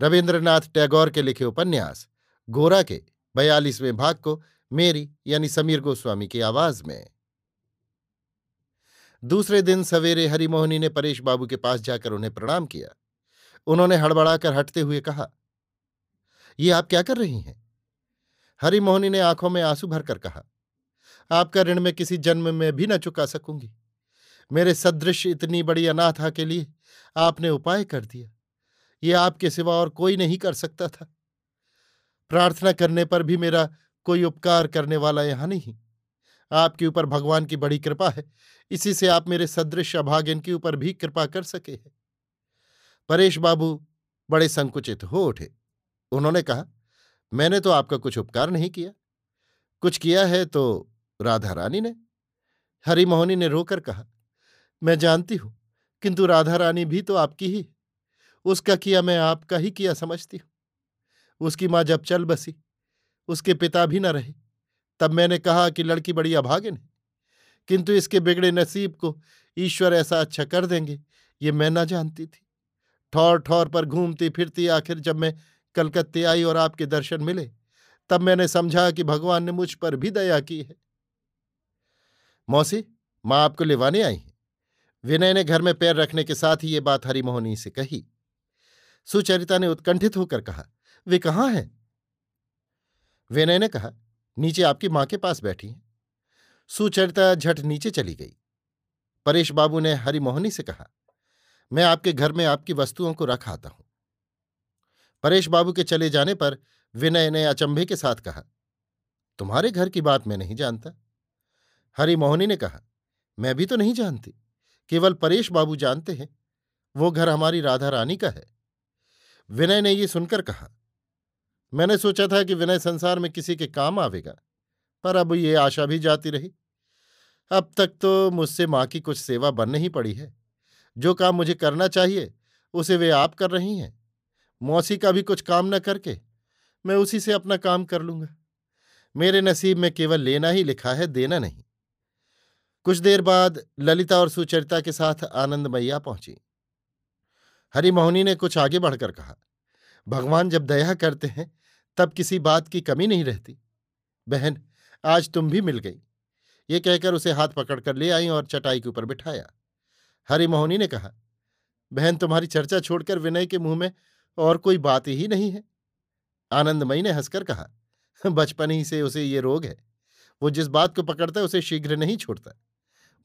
रविन्द्रनाथ टैगोर के लिखे उपन्यास, गोरा के बयालीसवें भाग को मेरी यानी समीर गोस्वामी की आवाज़ में। दूसरे दिन सवेरे हरिमोहनी ने परेश बाबू के पास जाकर उन्हें प्रणाम किया। उन्होंने हड़बड़ाकर हटते हुए कहा, ये आप क्या कर रही हैं? हरिमोहनी ने आँखों में आँसू भरकर कहा, आपका ऋण मैं किसी जन्म में भी न चुका सकूँगी। मेरे सदृश इतनी बड़ी अनाथा के लिए आपने उपाय कर दिया। ये आपके सिवा और कोई नहीं कर सकता था। प्रार्थना करने पर भी मेरा कोई उपकार करने वाला यहाँ नहीं। आपके ऊपर भगवान की बड़ी कृपा है, इसी से आप मेरे सदृश अभागिन के ऊपर भी कृपा कर सके हैं। परेश बाबू बड़े संकुचित हो उठे। उन्होंने कहा, मैंने तो आपका कुछ उपकार नहीं किया। कुछ किया है तो राधा रानी ने? हरिमोहनी ने रोकर कहा, मैं जानती हूँ, किंतु राधा रानी भी तो आपकी ही उसका किया मैं आपका ही किया समझती हूँ। उसकी माँ जब चल बसी, उसके पिता भी न रहे, तब मैंने कहा कि लड़की बड़ी अभागिन है, किंतु इसके बिगड़े नसीब को ईश्वर ऐसा अच्छा कर देंगे, ये मैं न जानती थी। ठौर ठौर पर घूमती फिरती आखिर जब मैं कलकत्ते आई और आपके दर्शन मिले, तब मैंने समझा कि भगवान ने मुझ पर भी दया की है। मौसी, माँ आपको लेवाने आई हैं। विनय ने घर में पैर रखने के साथ ही ये बात हरिमोहनी से कही। सुचरिता ने उत्कंठित होकर कहा, वे कहाँ हैं? विनय ने कहा, नीचे आपकी माँ के पास बैठी हैं। सुचरिता झट नीचे चली गई। परेश बाबू ने हरिमोहनी से कहा, मैं आपके घर में आपकी वस्तुओं को रख आता हूँ। परेश बाबू के चले जाने पर विनय ने अचंभे के साथ कहा, तुम्हारे घर की बात मैं नहीं जानता। हरिमोहनी ने कहा, मैं भी तो नहीं जानती। केवल परेश बाबू जानते हैं। वो घर हमारी राधा रानी का है। विनय ने ये सुनकर कहा, मैंने सोचा था कि विनय संसार में किसी के काम आवेगा, पर अब ये आशा भी जाती रही। अब तक तो मुझसे माँ की कुछ सेवा बन नहीं पड़ी है। जो काम मुझे करना चाहिए, उसे वे आप कर रही हैं। मौसी का भी कुछ काम न करके, मैं उसी से अपना काम कर लूँगा। मेरे नसीब में केवल लेना ही लिखा है, देना नहीं। कुछ देर बाद ललिता और सुचरिता के साथ आनंद मैया पहुँची। हरिमोहनी ने कुछ आगे बढ़कर कहा, भगवान जब दया करते हैं, तब किसी बात की कमी नहीं रहती। बहन, आज तुम भी मिल गई। ये कहकर उसे हाथ पकड़कर ले आई और चटाई के ऊपर बिठाया। हरिमोहनी ने कहा, बहन, तुम्हारी चर्चा छोड़कर विनय के मुँह में और कोई बात ही नहीं है। आनंदमयी ने हंसकर कहा, बचपन ही से उसे ये रोग है। वो जिस बात को पकड़ता है, उसे शीघ्र नहीं छोड़ता।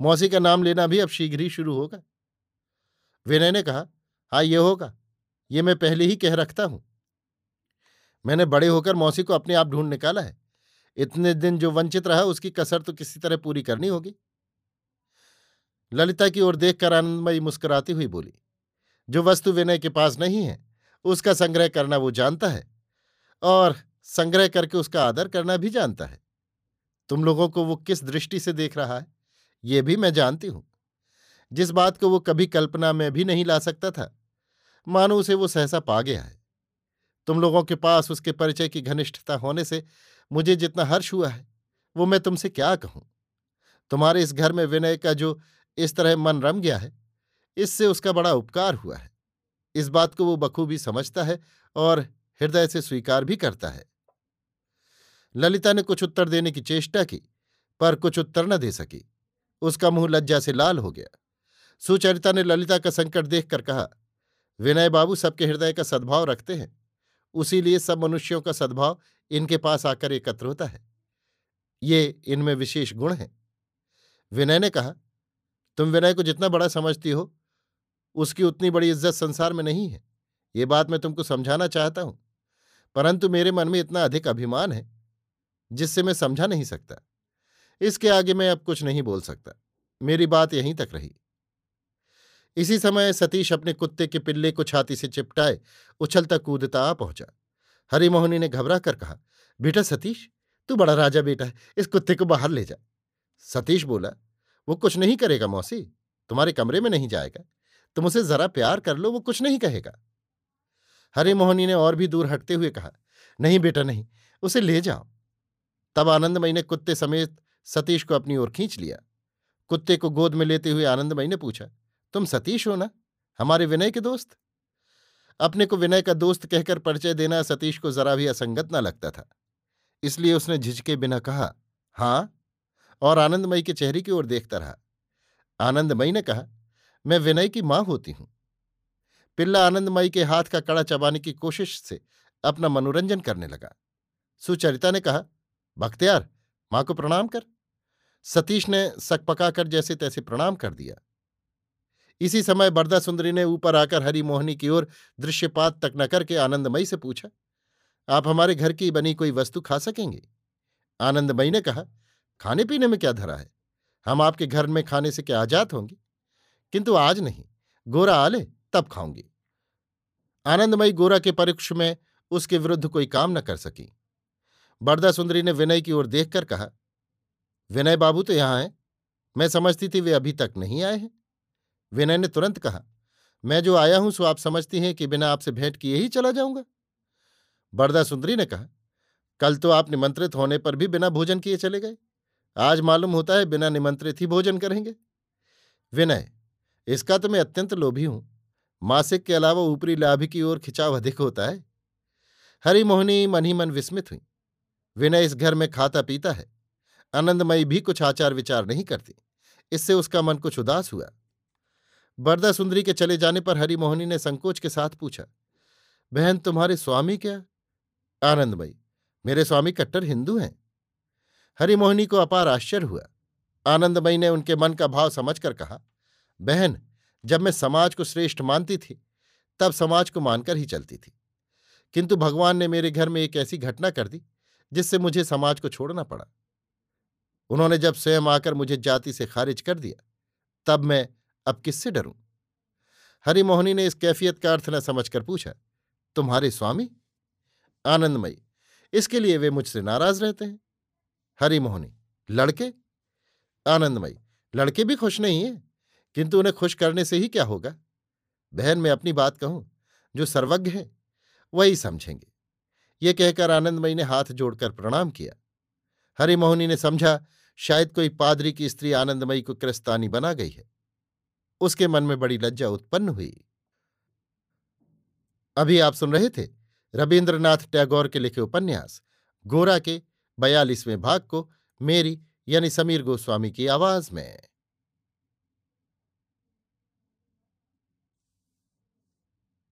मौसी का नाम लेना भी अब शीघ्र ही शुरू होगा। विनय ने कहा हाँ ये होगा। ये मैं पहले ही कह रखता हूँ। मैंने बड़े होकर मौसी को अपने आप ढूंढ निकाला है। इतने दिन जो वंचित रहा, उसकी कसर तो किसी तरह पूरी करनी होगी। ललिता की ओर देखकर आनंदमयी मुस्कुराती हुई बोली, जो वस्तु विनय के पास नहीं है, उसका संग्रह करना वो जानता है, और संग्रह करके उसका आदर करना भी जानता है। तुम लोगों को वो किस दृष्टि से देख रहा है, ये भी मैं जानती हूँ। जिस बात को वो कभी कल्पना में भी नहीं ला सकता था मानो उसे वो सहसा पा गया है। तुम लोगों के पास उसके परिचय की घनिष्ठता होने से मुझे जितना हर्ष हुआ है, वो मैं तुमसे क्या कहूँ? तुम्हारे इस घर में विनय का जो इस तरह मन रम गया है, इससे उसका बड़ा उपकार हुआ है। इस बात को वो बखूबी समझता है और हृदय से स्वीकार भी करता है। ललिता ने कुछ उत्तर देने की चेष्टा की, पर कुछ उत्तर न दे सकी। उसका मुँह लज्जा से लाल हो गया। सुचरिता ने ललिता का संकट देखकर कहा विनय बाबू सबके हृदय का सद्भाव रखते हैं। उसीलिए सब मनुष्यों का सद्भाव इनके पास आकर एकत्र होता है। ये इनमें विशेष गुण है। विनय ने कहा, तुम विनय को जितना बड़ा समझती हो, उसकी उतनी बड़ी इज़्ज़त संसार में नहीं है। ये बात मैं तुमको समझाना चाहता हूँ। परंतु मेरे मन में इतना अधिक अभिमान है, जिससे मैं समझा नहीं सकता। इसके आगे मैं अब कुछ नहीं बोल सकता। मेरी बात यहीं तक रही। इसी समय सतीश अपने कुत्ते के पिल्ले को छाती से चिपटाए, उछलता कूदता आ पहुँचा। हरिमोहनी ने घबरा कर कहा, बेटा सतीश, तू बड़ा राजा बेटा है, इस कुत्ते को बाहर ले जा। सतीश बोला, वो कुछ नहीं करेगा मौसी, तुम्हारे कमरे में नहीं जाएगा। तुम उसे जरा प्यार कर लो, वो कुछ नहीं कहेगा। हरिमोहनी ने और भी दूर हटते हुए कहा, नहीं बेटा, नहीं, उसे ले जाओ। तब आनंदमयी ने कुत्ते समेत सतीश को अपनी ओर खींच लिया। कुत्ते को गोद में लेते हुए आनंदमयी ने पूछा तुम सतीश हो ना? हमारे विनय के दोस्त? अपने को विनय का दोस्त कहकर परिचय देना सतीश को जरा भी असंगत ना लगता था। इसलिए उसने झिझके बिना कहा, हाँ। और आनंदमयी के चेहरे की ओर देखता रहा। आनंदमयी ने कहा, मैं विनय की माँ होती हूँ। पिल्ला आनंदमयी के हाथ का कड़ा चबाने की कोशिश से अपना मनोरंजन करने लगा। सुचरिता ने कहा बख्तियार माँ को प्रणाम कर। सतीश ने सकपकाकर जैसे तैसे प्रणाम कर दिया। इसी समय बरदा सुंदरी ने ऊपर आकर हरी मोहनी की ओर दृश्यपात तक न करके आनंदमयी से पूछा, आप हमारे घर की बनी कोई वस्तु खा सकेंगे? आनंदमयी ने कहा, खाने पीने में क्या धरा है? हम आपके घर में खाने से क्या आज़ाद होंगे? किंतु आज नहीं, गोरा आले, तब खाऊँगी। आनंदमयी गोरा के परीक्ष में उसके विरुद्ध कोई काम न कर सकी। बरदा सुंदरी ने विनय की ओर देखकर कहा, विनय बाबू तो यहाँ हैं। मैं समझती थी वे अभी तक नहीं आए हैं। विनय ने तुरंत कहा, मैं जो आया हूँ, सो आप समझती हैं कि बिना आपसे भेंट किए ही चला जाऊँगा? बरदा सुंदरी ने कहा, कल तो आप निमंत्रित होने पर भी बिना भोजन किए चले गए। आज मालूम होता है बिना निमंत्रित ही भोजन करेंगे। विनय, इसका तो मैं अत्यंत लोभी हूँ। मासिक के अलावा ऊपरी लाभ की ओर खिंचाव अधिक होता है। हरिमोहनी मन ही मन विस्मित हुई। विनय इस घर में खाता पीता है। आनंदमयी भी कुछ आचार विचार नहीं करती। इससे उसका मन कुछ उदास हुआ। बरदा सुंदरी के चले जाने पर हरिमोहनी ने संकोच के साथ पूछा, बहन, तुम्हारे स्वामी क्या आनंदमयी मेरे स्वामी कट्टर हिंदू हैं। हरिमोहनी को अपार आश्चर्य हुआ। आनंदमयी ने उनके मन का भाव समझकर कहा, बहन, जब मैं समाज को श्रेष्ठ मानती थी, तब समाज को मानकर ही चलती थी। किंतु भगवान ने मेरे घर में एक ऐसी घटना कर दी, जिससे मुझे समाज को छोड़ना पड़ा। उन्होंने जब स्वयं आकर मुझे जाति से खारिज कर दिया, तब मैं अब किससे डरूं? हरिमोहनी ने इस कैफियत का अर्थ न समझकर पूछा, तुम्हारे स्वामी? आनंदमयी, इसके लिए वे मुझसे नाराज़ रहते हैं। हरिमोहनी, लड़के? आनंदमयी, लड़के भी खुश नहीं है, किंतु उन्हें खुश करने से ही क्या होगा? बहन, मैं अपनी बात कहूँ, जो सर्वज्ञ है, वही समझेंगे। ये कहकर आनंदमयी ने हाथ जोड़कर प्रणाम किया। हरिमोहनी ने समझा, शायद कोई पादरी की स्त्री आनंदमयी को क्रिस्तानी बना गई है। उसके मन में बड़ी लज्जा उत्पन्न हुई। अभी आप सुन रहे थे रविन्द्रनाथ टैगोर के लिखे उपन्यास, गोरा के बयालीसवें भाग को मेरी यानी समीर गोस्वामी की आवाज़ में।